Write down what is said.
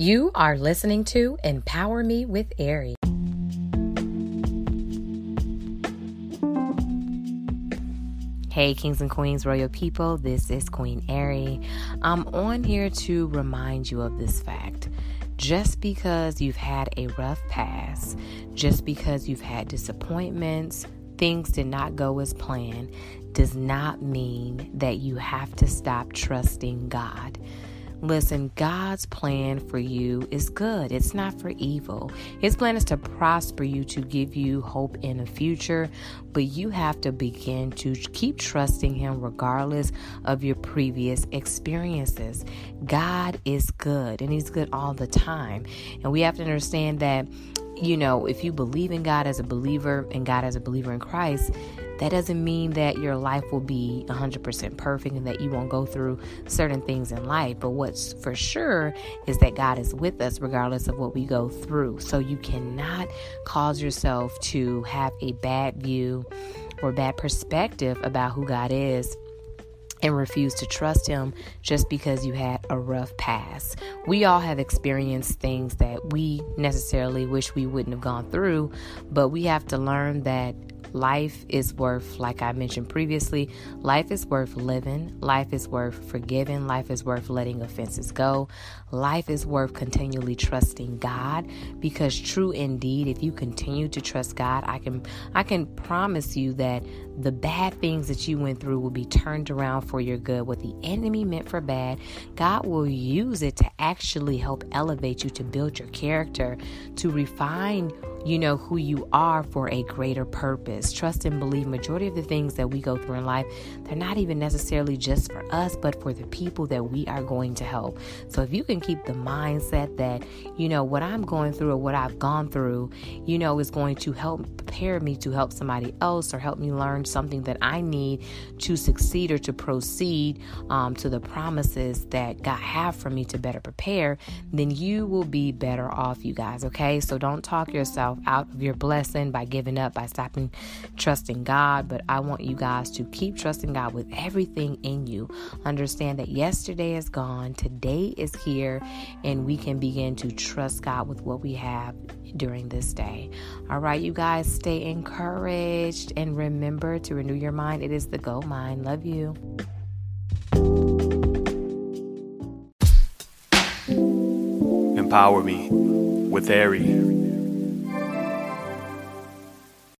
You are listening to Empower Me with Ari. Hey, kings and queens, royal people, this is Queen Ari. I'm on here to remind you of this fact. Just because you've had a rough past, just because you've had disappointments, things did not go as planned, does not mean that you have to stop trusting God. Listen, God's plan for you is good. It's not for evil. His plan is to prosper you, to give you hope in a future, but you have to begin to keep trusting Him regardless of your previous experiences. God is good, and He's good all the time. And we have to understand that, you know, if you believe in God as a believer and God as a believer in Christ, that doesn't mean that your life will be 100% perfect and that you won't go through certain things in life. But what's for sure is that God is with us regardless of what we go through. So you cannot cause yourself to have a bad view or bad perspective about who God is and refuse to trust him just because you had a rough past. We all have experienced things that we necessarily wish we wouldn't have gone through, but we have to learn that Life is worth, like I mentioned previously, life is worth living. Life is worth forgiving. Life is worth letting offenses go. Life is worth continually trusting God because true indeed, if you continue to trust God, I can I can promise you that the bad things that you went through will be turned around for your good. What the enemy meant for bad, God will use it to actually help elevate you to build your character, to refine you know who you are for a greater purpose. Trust and believe majority of the things that we go through in life, they're not even necessarily just for us, but for the people that we are going to help. So if you can keep the mindset that, you know, what I'm going through or what I've gone through, you know, is going to help prepare me to help somebody else or help me learn something that I need to succeed or to proceed um, to the promises that God have for me to better prepare, then you will be better off, you guys. Okay, so don't talk yourself out of your blessing by giving up, by stopping trusting God. But I want you guys to keep trusting God with everything in you. Understand that yesterday is gone, today is here, and we can begin to trust God with what we have during this day. All right, you guys, stay encouraged and remember to renew your mind. It is the Go Mind. Love you. Empower me with Ari.